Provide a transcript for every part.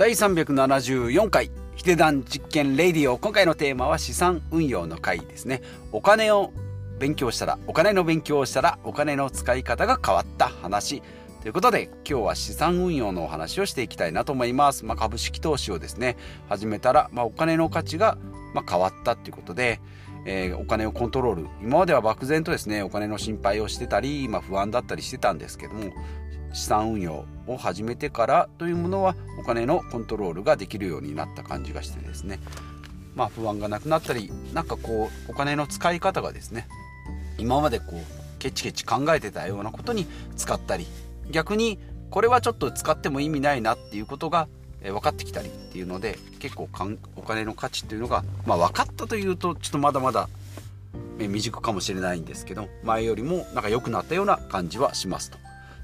第374回ヒデダン実験レディオ。今回のテーマは資産運用の回ですね。お金を勉強したらお金の勉強をしたらお金の使い方が変わった話。ということで今日は資産運用のお話をしていきたいなと思います、まあ、株式投資をですね始めたら、まあ、お金の価値がま変わったっていうことでえー、お金をコントロール。今までは漠然とですねお金の心配をしてたり、まあ、不安だったりしてたんですけども資産運用を始めてからというものはお金のコントロールができるようになった感じがしてですねまあ不安がなくなったりなんかこうお金の使い方がですね今までこうケチケチ考えてたようなことに使ったり逆にこれはちょっと使っても意味ないなっていうことが分かってきたりっていうので結構お金の価値っていうのが、まあ、分かったというとちょっとまだまだ未熟かもしれないんですけど前よりもなんか良くなったような感じはしますと。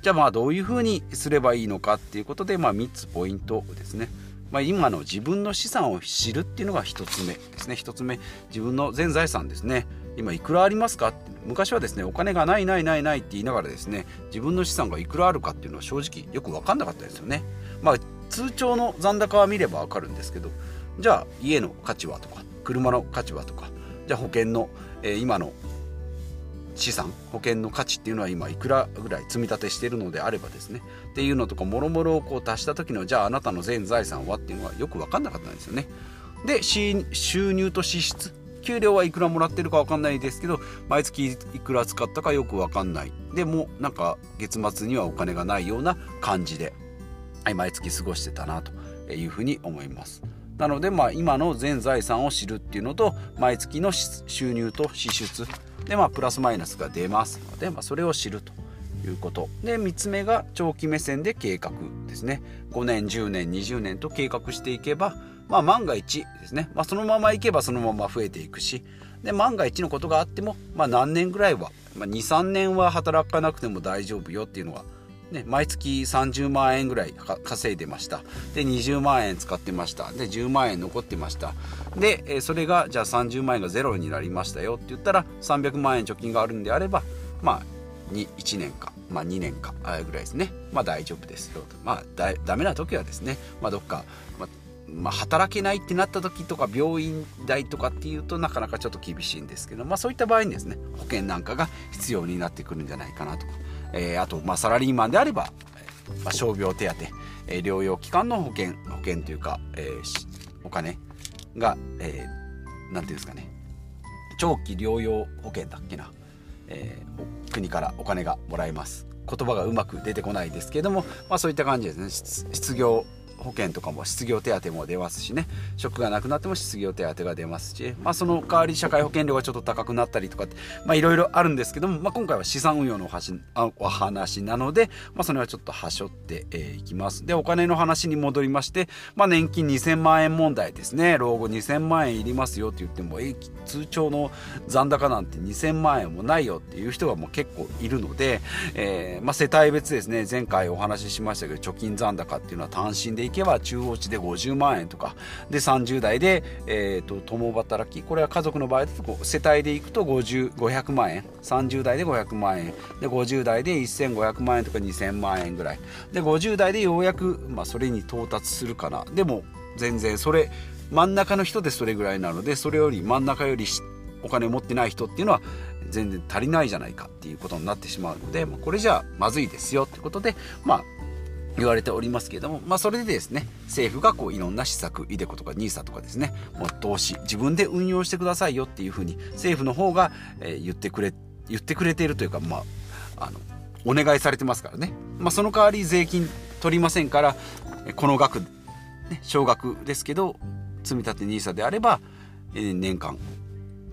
じゃあまあどういうふうにすればいいのかっていうことで、まあ、3つポイントですね。まあ、今の自分の資産を知るっていうのが1つ目ですね。1つ目自分の全財産ですね。今いくらありますかって昔はですねお金がないないないないって言いながらですね自分の資産がいくらあるかっていうのは正直よく分かんなかったですよね。まあ通帳の残高は見れば分かるんですけどじゃあ家の価値はとか車の価値はとかじゃあ保険の、えー、今の資産保険の価値っていうのは今いくらぐらい積み立てしているのであればですねっていうのとかもろもろをこう足した時のじゃああなたの全財産はっていうのはよく分かんなかったんですよね。で収入と支出給料はいくらもらってるか分かんないですけど毎月いくら使ったかよく分かんないでもなんか月末にはお金がないような感じで毎月過ごしてたなというふうに思います。なので、まあ、今の全財産を知るっていうのと毎月の収入と支出で、まあ、プラスマイナスが出ますので、まあ、それを知るということ。で3つ目が長期目線で計画ですね。5年10年20年と計画していけば、まあ、万が一ですね、まあ、そのままいけばそのまま増えていくしで万が一のことがあっても、まあ、何年ぐらいは、まあ、23年は働かなくても大丈夫よっていうのがね、毎月30万円ぐらい稼いでました。で20万円使ってました。で10万円残ってました。でそれがじゃあ30万円がゼロになりましたよ。って言ったら300万円貯金があるんであればまあ1年か、まあ、2年かぐらいですね。まあ大丈夫ですよ。とまあだダメな時はですね、まあ、どっか、まあまあ、働けないってなった時とか病院代とかっていうとなかなかちょっと厳しいんですけど、まあ、そういった場合にですね保険なんかが必要になってくるんじゃないかなと。えー、あと、まあ、サラリーマンであれば、まあ、傷病手当、えー、療養期間の保険保険というか、えー、お金が、えー、ていうんですかね。長期療養保険だっけな、えー、国からお金がもらえます。言葉がうまく出てこないですけれども、まあ、そういった感じですね。失業保険とかも失業手当も出ますしね。職がなくなっても失業手当が出ますし、まあ、その代わり社会保険料がちょっと高くなったりとかっていろいろあるんですけども、まあ、今回は資産運用のお話なので、まあ、それはちょっとはしょってい、きます。でお金の話に戻りまして、まあ、年金2000万円問題ですね。老後2000万円いりますよって言っても通帳の残高なんて2000万円もないよっていう人がもう結構いるので、えーまあ、世帯別ですね。前回お話ししましたけど貯金残高っていうのは単身でいけば中央値で50万円とか。で30代で、えーと、共働き。これは家族の場合だと世帯でいくと500万円。30代で500万円。で50代で1500万円とか2000万円ぐらい。で50代でようやく、まあ、それに到達するかな。でも全然それ真ん中の人でそれぐらいなのでそれより真ん中よりお金持ってない人っていうのは全然足りないじゃないかっていうことになってしまうので、まあ、これじゃまずいですよってことでまあ言われておりますけれども、まあ、それでですね政府がこういろんな施策 iDeCo とか NISA とかですねもう投資自分で運用してくださいよっていうふうに政府の方が、え言ってくれ言ってくれているというか、まあ、あのお願いされてますからね、まあ、その代わり税金取りませんからこの額、ね、少額ですけど積立 NISA であれば、え年間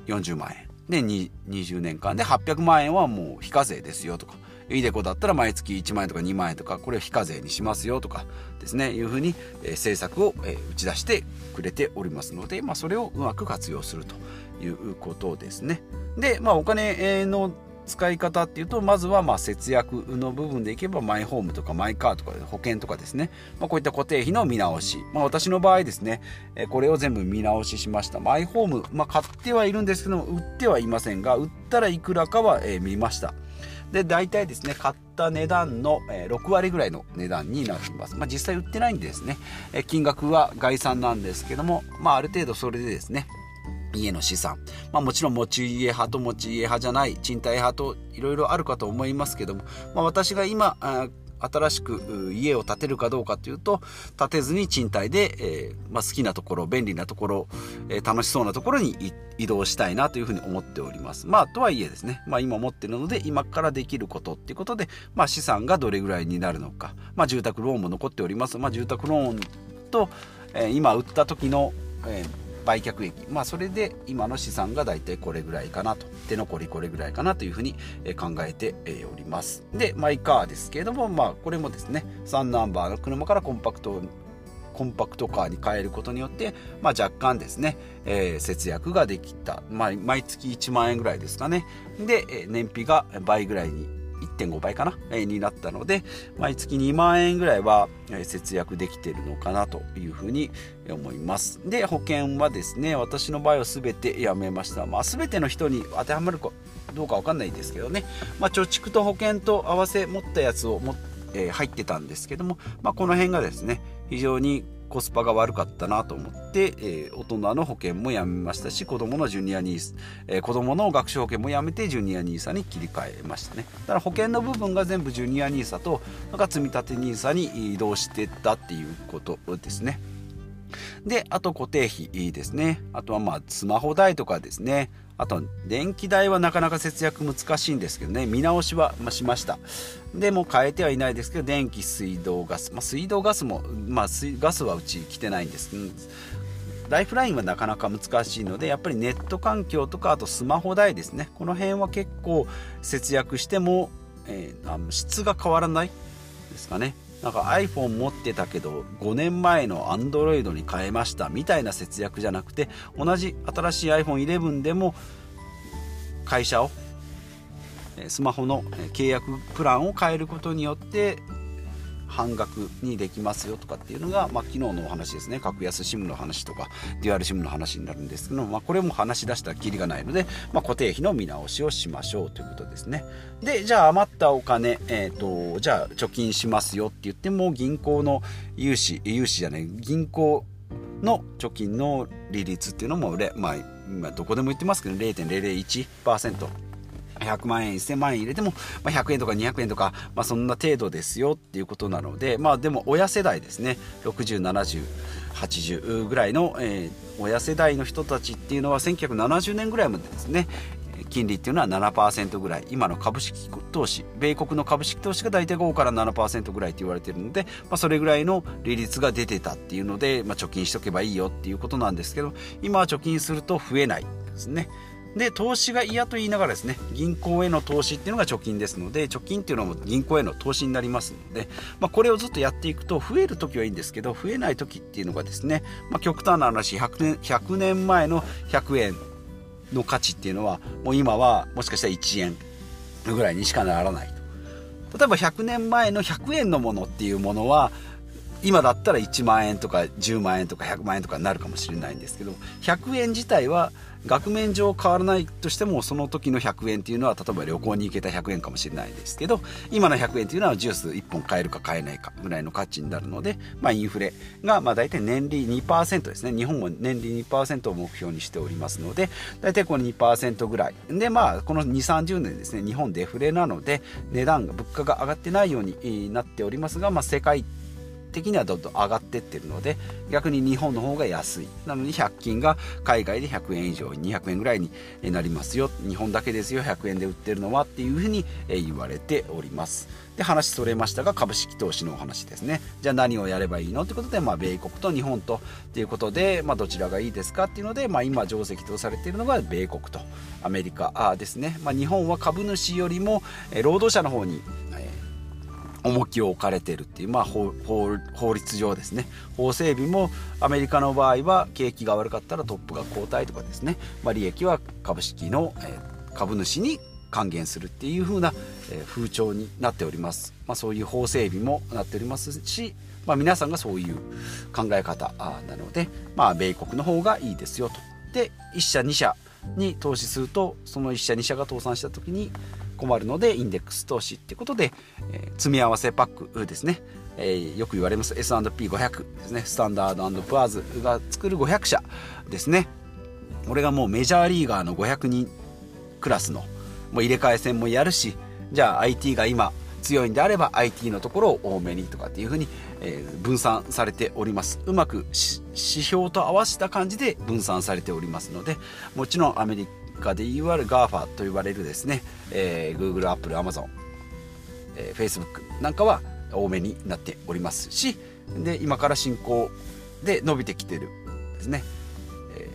40万円。で20年間で800万円はもう非課税ですよとか。イデコだったら毎月1万円とか2万円とかこれを非課税にしますよとかですねいうふうに、え政策を、え打ち出してくれておりますので、まあ、それをうまく活用するということですね。で、まあ、お金の使い方っていうとまずはま節約の部分でいけばマイホームとかマイカーとか保険とかですね、まあ、こういった固定費の見直し、まあ、私の場合ですねこれを全部見直ししました。マイホーム、まあ、買ってはいるんですけども売ってはいませんが売ったらいくらかは見ました。で大体ですね買った値段の、6割ぐらいの値段になってます、まあ、実際売ってないんでですね、金額は概算なんですけども、まあ、ある程度それでですね家の資産、まあ、もちろん持ち家派と持ち家派じゃない賃貸派といろいろあるかと思いますけども、まあ、私が今新しく家を建てるかどうかというと建てずに賃貸で、えー、まあ、好きなところ便利なところ、えー、楽しそうなところに移動したいなというふうに思っております。まあとはいえですね、まあ、今持ってるので今からできることっていうことで、まあ、資産がどれぐらいになるのか、まあ、住宅ローンも残っております、まあ、住宅ローンと、えー、今売った時の、えー売却益。まあそれで今の資産が大体これぐらいかなと。手残りこれぐらいかなというふうに考えております。でマイカーですけれどもまあこれもですね3ナンバーの車からコンパクトコンパクトカーに変えることによって、まあ、若干ですね、えー、節約ができた、まあ、毎月1万円ぐらいですかね。で燃費が倍ぐらいに1.5倍かな、え、になったので毎月2万円ぐらいは、節約できてるのかなというふうに思います。で保険はですね私の場合は全てやめました、まあ、全ての人に当てはまるかどうか分かんないですけどね、まあ、貯蓄と保険と合わせ持ったやつをも、え、入ってたんですけども、まあ、この辺がですね非常にコスパが悪かったなと思って、えー、大人の保険もやめましたし子供のジュニアニース、えー、子供の学習保険もやめてジュニアニーサに切り替えましたね。だから保険の部分が全部ジュニアニーサとなんか積み立てニーサに移動してったっていうことですね。であと固定費ですね。あとはまあスマホ代とかですね。あと電気代はなかなか節約難しいんですけどね。見直しはしました。でも変えてはいないですけど電気水道ガス、まあ、水道ガスも、まあ、ガスはうち来てないんです。けどライフラインはなかなか難しいのでやっぱりネット環境とかあとスマホ代ですね。この辺は結構節約しても、えー、質が変わらないですかね。なんか iPhone 持ってたけど5年前の Android に変えましたみたいな節約じゃなくて同じ新しい iPhone11 でも会社をスマホの契約プランを変えることによって半額にできますよとかっていうのが、まあ、昨日のお話ですね。格安 SIM の話とかデュアル SIM の話になるんですけど、まあ、これも話し出したらきりがないので、まあ、固定費の見直しをしましょうということですね。でじゃあ余ったお金、えーと、じゃあ貯金しますよって言っても銀行の融資融資じゃない銀行の貯金の利率っていうのも、まあ、今どこでも言ってますけど0.001% 100万円1000万円入れても、まあ、100円とか200円とか、まあ、そんな程度ですよっていうことなのでまあでも親世代ですね。607080ぐらいの、えー、親世代の人たちっていうのは1970年ぐらいまでですね。金利っていうのは7%ぐらい。今の株式投資米国の株式投資が大体5から7%ぐらいと言われているので、まあ、それぐらいの利率が出てたっていうので、まあ、貯金しとけばいいよっていうことなんですけど今は貯金すると増えないですね。で投資が嫌と言いながらですね銀行への投資っていうのが貯金ですので貯金っていうのも銀行への投資になりますので、まあ、これをずっとやっていくと増える時はいいんですけど増えない時っていうのがですね、まあ、極端な話100年 ,100 年前の100円の価値っていうのはもう今はもしかしたら1円ぐらいにしかならないと。例えば100年前の100円のものっていうものは今だったら1万円とか10万円とか100万円とかになるかもしれないんですけど100円自体は額面上変わらないとしてもその時の100円っていうのは例えば旅行に行けた100円かもしれないですけど今の100円っていうのはジュース1本買えるか買えないかぐらいの価値になるので、まあ、インフレがまあ大体年利2%ですね。日本も年利2%を目標にしておりますので大体この2%ぐらい。でまあこの2 3 0年ですね。日本デフレなので値段が物価が上がってないようになっておりますが、まあ、世界的にはどんどん上がってってるので逆に日本の方が安い。なのに100均が海外で100円以上200円ぐらいになりますよ。日本だけですよ100円で売ってるのはっていうふうに言われております。で話それましたが株式投資のお話ですね。じゃあ何をやればいいのってことで、まあ、米国と日本とっていうことで、まあ、どちらがいいですかっていうので、まあ、今定石とされているのが米国とアメリカですね、まあ、日本は株主よりも労働者の方に重きを置かれているっていう、まあ、法律上ですね。法整備もアメリカの場合は景気が悪かったらトップが交代とかですね、まあ、利益は株式の、えー、株主に還元するっていう風な、えー、風潮になっております、まあ、そういう法整備もなっておりますし、まあ、皆さんがそういう考え方なので、まあ、米国の方がいいですよと。で1社2社に投資するとその1社2社が倒産した時に困るのでインデックス投資ってことで、えー、積み合わせパックですね、えー、よく言われます。S&P500 ですね。スタンダードプアーズが作る500社ですね。これがもうメジャーリーガーの500人クラスのもう入れ替え戦もやるしじゃあ IT が今強いんであれば IT のところを多めにとかっていうふうに、え、分散されております。うまく指標と合わせた感じで分散されておりますのでもちろんアメリカでいわゆる GAFA と呼ばれるですね、えー、Google、Apple、Amazon、えー、Facebook なんかは多めになっておりますしで今から進行で伸びてきてるですね、え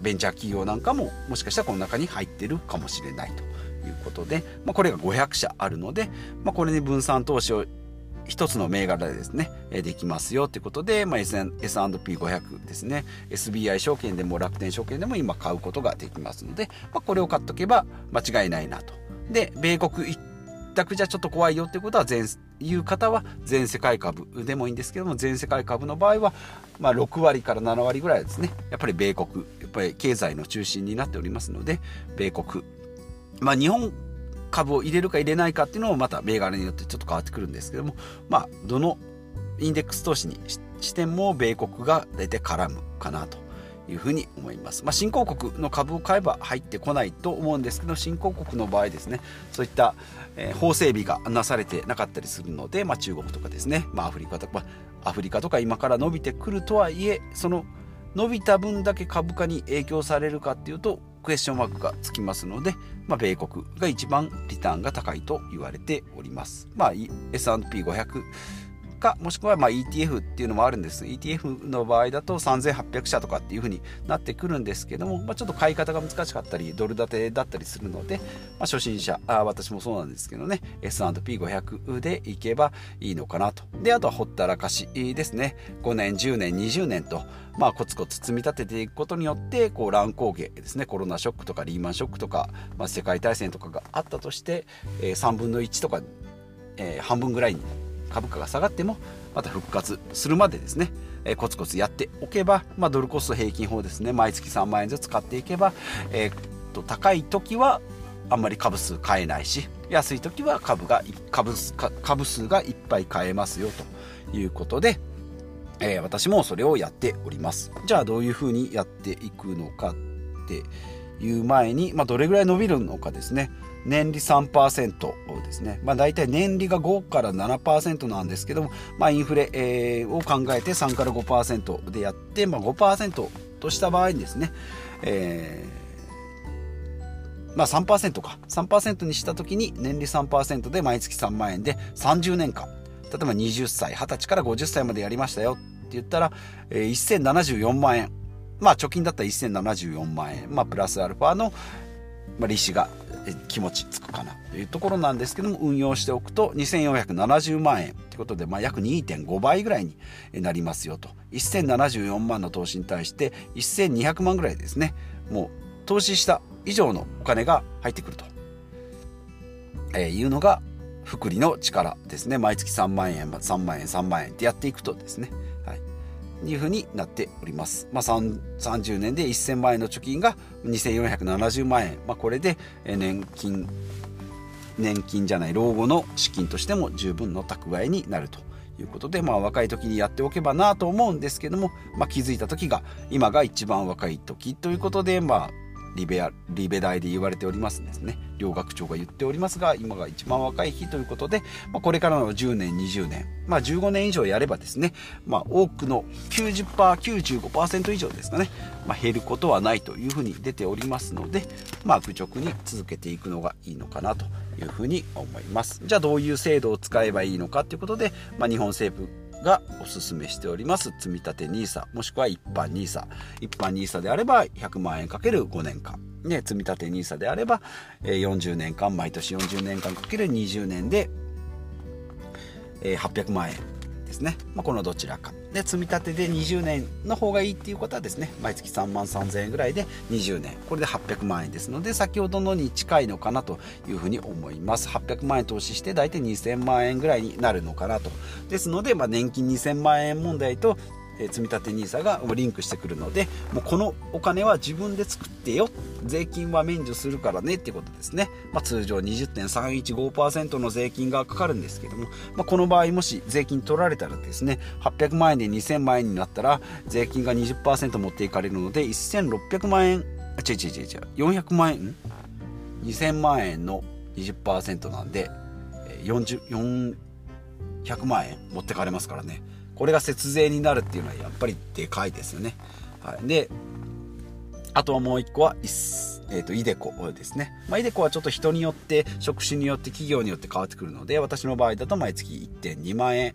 ー、ベンチャー企業なんかももしかしたらこの中に入ってるかもしれないということで、まあ、これが500社あるので、まあ、これに分散投資を一つの銘柄でですね、できますよということで、まあ、S&P500 ですね、SBI 証券でも楽天証券でも今買うことができますので、まあ、これを買っとけば間違いないなと。で、米国一択じゃちょっと怖いよっていうことは全いう方は全世界株でもいいんですけども全世界株の場合は、まあ、6割から7割ぐらいですね。やっぱり米国やっぱり経済の中心になっておりますので米国。まあ、日本株を入れるか入れないかっていうのもまた銘柄によってちょっと変わってくるんですけども、まあ、どのインデックス投資にしても米国が大体絡むかなというふうに思います。まあ、新興国の株を買えば入ってこないと思うんですけど、新興国の場合ですね、そういった、えー、法整備がなされてなかったりするので、まあ、中国とかですね、まあ、アフリカとか、アフリカとか今から伸びてくるとはいえ、その伸びた分だけ株価に影響されるかっていうと、クエスチョンマークがつきますので、まあ、米国が一番リターンが高いと言われております。まあ、S&P500 かもしくはま ETF っていうのもあるんです。ETF の場合だと3800社とかっていうふうになってくるんですけども、まあ、ちょっと買い方が難しかったりドル建てだったりするので、まあ、初心者あ私もそうなんですけどね S&P500 でいけばいいのかなと。であとはほったらかしですね。5年10年20年とまあ、コツコツ積み立てていくことによってこう乱高下ですね。コロナショックとかリーマンショックとか、まあ、世界大戦とかがあったとして、えー、3分の1とか、えー、半分ぐらいに株価が下がってもまた復活するまでですね、えー、コツコツやっておけば、まあ、ドルコスト平均法ですね。毎月3万円ずつ買っていけば、えー、と高い時はあんまり株数買えないし安い時は株が株株数がいっぱい買えますよということで、えー、私もそれをやっております。じゃあどういうふうにやっていくのかっていう前に、まあ、どれぐらい伸びるのかですね。年利3%ですね。まあ大体年利が5から7%なんですけども、まあインフレ、えー、を考えて3から5%でやって、まあ5%とした場合にですね、えー、まあ3%か。3%にした時に年利3%で毎月3万円で30年間。例えば20歳、20歳から50歳までやりましたよって言ったら、えー、1074万円。まあ貯金だったら1074万円。まあプラスアルファの、まあ、利子が気持ちつくかなというところなんですけども運用しておくと2470万円ということで、まあ、約2.5倍ぐらいになりますよと。1074万の投資に対して1200万ぐらいですね。もう投資した以上のお金が入ってくると、えー、いうのが福利の力ですね。毎月3万円3万円3万円ってやっていくとですね。いうふうになっております。まあ、30年で1000万円の貯金が2470万円。まあ、これで年金、年金じゃない老後の資金としても十分の蓄えになるということで、まあ、若い時にやっておけばなと思うんですけども、まあ、気づいた時が今が一番若い時ということで、まあ、リベアリベ大で言われておりますですね。両学長が言っておりますが今が一番若い日ということで、まあ、これからの10年20年、まあ、15年以上やればですね、まあ、多くの 90%95% 以上ですかね、まあ、減ることはないというふうに出ておりますので、まあ、愚直に続けていくのがいいのかなというふうに思います。じゃあどういう制度を使えばいいのかということで、まあ、日本政府がおすすめしております。積立 NISA もしくは一般 NISA 一般 NISA であれば100万円かける5年間。ね、積立 NISA であれば40年間毎年40年間かける20年で800万円ですね、まあ、このどちらか。で積み立てで20年の方がいいっていうことはですね毎月3万3000円ぐらいで20年。これで800万円ですので先ほどのに近いのかなというふうに思います。800万円投資して大体2000万円ぐらいになるのかなと。ですので、まあ、年金2000万円問題とえ積立 NISA がリンクしてくるのでもうこのお金は自分で作ってよ。税金は免除するからねっていうことですね、まあ、通常20.315%の税金がかかるんですけども、まあ、この場合もし税金取られたらですね800万円で2000万円になったら税金が20%持っていかれるので1600万円あ違う違う違う違う400万円？2000万円の20%なんで40 400万円持ってかれますからね。これが節税になるっていうのはやっぱりでかいですよね、はい、であとはもう一個はえーと、イデコですね、まあ、イデコはちょっと人によって職種によって企業によって変わってくるので私の場合だと毎月1.2万円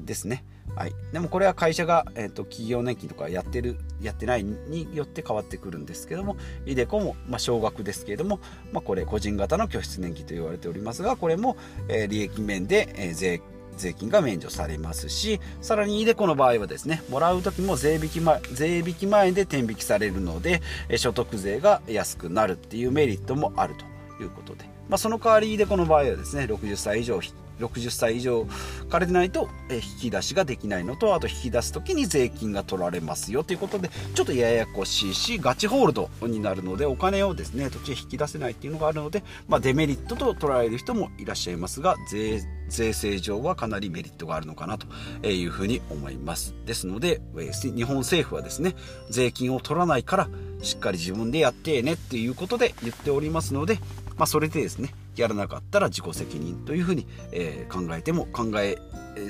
ですね。はい、でもこれは会社が、えーと、企業年金とかやってるやってないによって変わってくるんですけどもイデコも、まあ、少額ですけれども、まあ、これ個人型の拠出年金と言われておりますがこれも、えー、利益面で、えー、税税金が免除されますしさらにイデコの場合はですねもらう時も税引き前税引き前で転引きされるので所得税が安くなるっていうメリットもあるということで、まあ、その代わりイデコの場合はですね60歳以上60歳以上からでないと引き出しができないのとあと引き出す時に税金が取られますよということでちょっとややこしいしガチホールドになるのでお金をですね途中引き出せないっていうのがあるので、まあ、デメリットと捉える人もいらっしゃいますが税税制上はかなりメリットがあるのかなというふうに思います。ですので日本政府はですね税金を取らないからしっかり自分でやってねっていうことで言っておりますので、まあ、それでですねやらなかったら自己責任というふうに、えー、考えても考え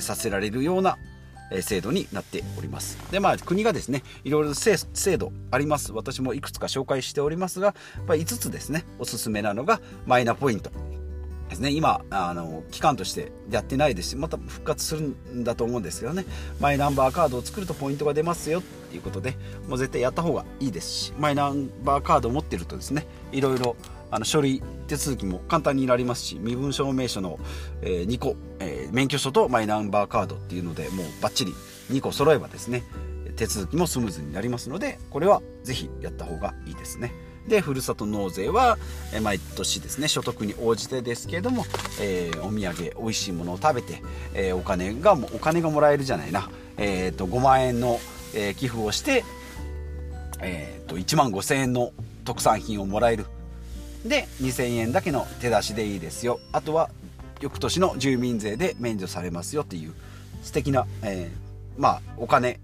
させられるような制度になっております。で、まあ、国がですね、いろいろ制度あります。私もいくつか紹介しておりますが、ま5つですね、おすすめなのがマイナポイント。ですね、今、あの、期間としてやってないですし、また復活するんだと思うんですけどね、マイナンバーカードを作るとポイントが出ますよっていうことで、もう絶対やった方がいいですし、マイナンバーカードを持ってるとですね、いろいろあの書類手続きも簡単になりますし身分証明書の、えー、2個、えー、免許証とマイナンバーカードっていうのでもうバッチリ2個揃えばですね手続きもスムーズになりますのでこれはぜひやった方がいいですね。でふるさと納税は、毎年ですね所得に応じてですけれども、えー、お土産美味しいものを食べて、えー、お金がお金がもらえるじゃないな、えーと、5万円の、えー、寄付をして、えーと、と1万5000円の特産品をもらえる。で2000円だけの手出しでいいですよ。あとは翌年の住民税で免除されますよっていう素敵な、えー、まあお金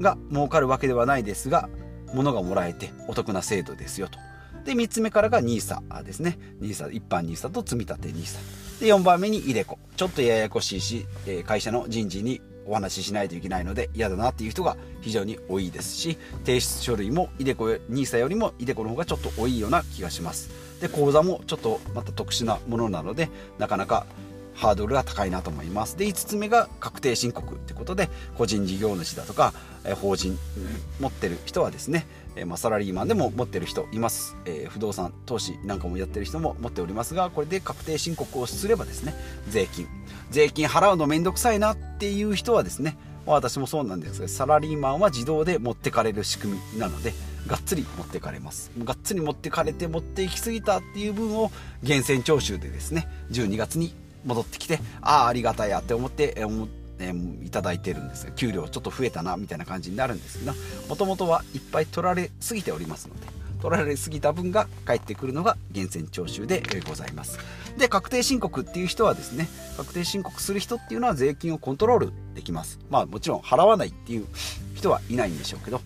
が儲かるわけではないですが物がもらえてお得な制度ですよと。で3つ目からが NISA ですね。NISA 一般 NISA と積み立て NISA で4番目に iDeCo ちょっとややこしいし、え会社の人事にお話ししないといけないので嫌だなっていう人が非常に多いですし提出書類も iDeCo NISA よりも iDeCo の方がちょっと多いような気がします。で口座もちょっとまた特殊なものなのでなかなかハードルが高いなと思います。で5つ目が確定申告ってことで個人事業主だとか法人持ってる人はですねえま、サラリーマンでも持ってる人います、え、不動産投資なんかもやってる人も持っておりますがこれで確定申告をすればですね税金。税金払うのめんどくさいなっていう人はですね私もそうなんですがサラリーマンは自動で持ってかれる仕組みなのでがっつり持ってかれます。がっつり持ってかれて持っていきすぎたっていう分を源泉徴収でですね12月に戻ってきてああありがたいやって思って思ってえー、いただいてるんですが給料ちょっと増えたなみたいな感じになるんですけどもともとはいっぱい取られすぎておりますので取られすぎた分が返ってくるのが源泉徴収でございます。で確定申告っていう人はですね確定申告する人っていうのは税金をコントロールできます。まあもちろん払わないっていう人はいないんでしょうけど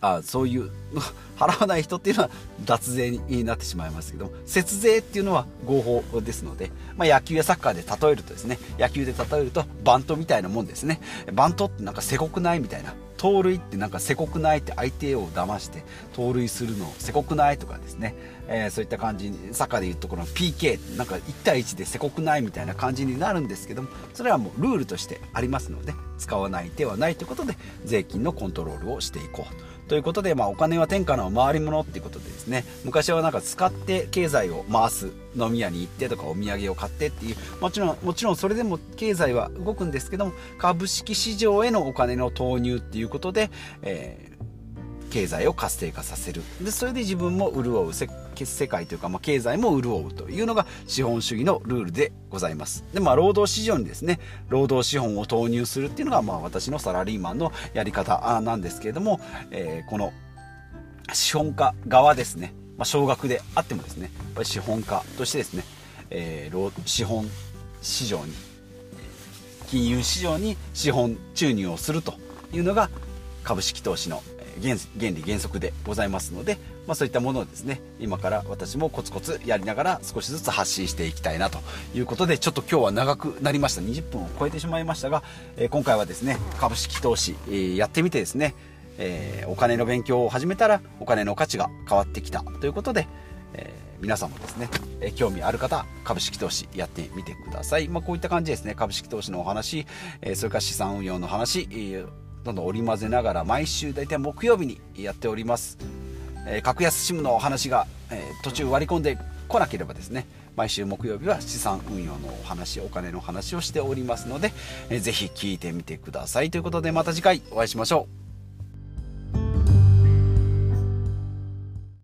あそういう 払わない人っていうのは脱税になってしまいますけども節税っていうのは合法ですので、まあ、野球やサッカーで例えるとですね野球で例えるとバントみたいなもんですね。バントってなんかせこくないみたいな。盗塁ってなんかせこくないって相手を騙して盗塁するのせこくないとかですね、えー、そういった感じにサッカーでいうところの PK なんか1対1でせこくないみたいな感じになるんですけどもそれはもうルールとしてありますので使わない手はないということで税金のコントロールをしていこうと。いうことで、まあ、お金は天下の回り物っていうことでですね昔はなんか使って経済を回す飲み屋に行ってとかお土産を買ってっていうもちろんもちろんそれでも経済は動くんですけども株式市場へのお金の投入っていうことで、えー経済を活性化させる。でそれで自分も潤う世界というか、まあ、経済も潤うというのが資本主義のルールでございます。でまあ労働市場にですね労働資本を投入するっていうのがまあ私のサラリーマンのやり方なんですけれども、えー、この資本家側ですね、まあ、少額であってもですねやっぱり資本家としてですね、えー、資本市場に金融市場に資本注入をするというのが株式投資の原理原則でございますので、まあ、そういったものをですね今から私もコツコツやりながら少しずつ発信していきたいなということでちょっと今日は長くなりました。20分を超えてしまいましたが、え、今回はですね株式投資、え、やってみてですね、え、お金の勉強を始めたらお金の価値が変わってきたということで、え皆さんもですね、え興味ある方株式投資やってみてください、まあ、こういった感じですね。株式投資のお話、えそれから資産運用の話、どんどん織り交ぜながら毎週大体木曜日にやっております、えー、格安 SIM のお話が、えー、途中割り込んでこなければですね毎週木曜日は資産運用のお話お金の話をしておりますので、えー、ぜひ聞いてみてください。ということでまた次回お会いしましょう。